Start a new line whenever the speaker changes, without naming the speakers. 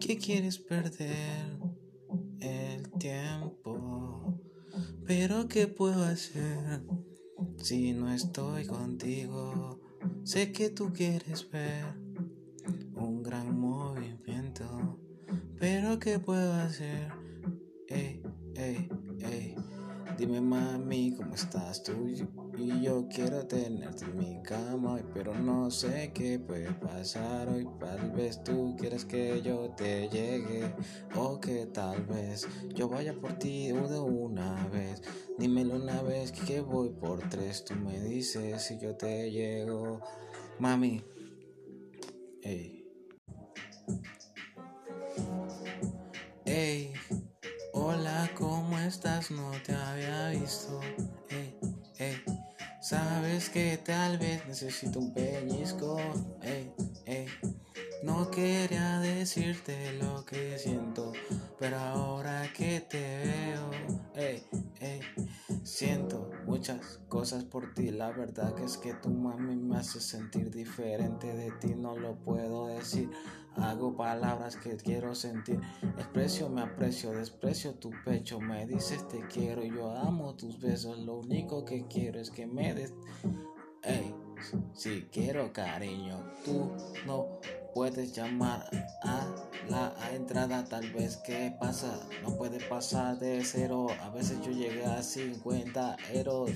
que quieres perder el tiempo. Pero ¿qué puedo hacer si no estoy contigo? Sé que tú quieres ver un gran movimiento. Pero ¿qué puedo hacer? Ey, ey, ey. Dime mami, ¿cómo estás tú? Y yo quiero tenerte en mi cama, pero no sé qué puede pasar hoy. Tal vez tú quieres que yo te llegue, o que tal vez yo vaya por ti de una vez. Dímelo una vez que voy por tres, tú me dices si yo te llego. Mami, ey. Ey, hola, ¿cómo estás? No te había visto. Ey. Sabes que tal vez necesito un pellizco. Ey, ey. No quería decirte lo que siento, pero ahora que te veo, muchas cosas por ti. La verdad que es que tu mami me hace sentir diferente de ti, no lo puedo decir. Hago palabras que quiero sentir. Expreso, me aprecio, desprecio tu pecho. Me dices te quiero, yo amo tus besos. Lo único que quiero es que me des. Ey, si quiero cariño, tú no puedes llamar a la entrada. Tal vez que pasa, no puede pasar de cero. A veces yo llegué a 50 euros.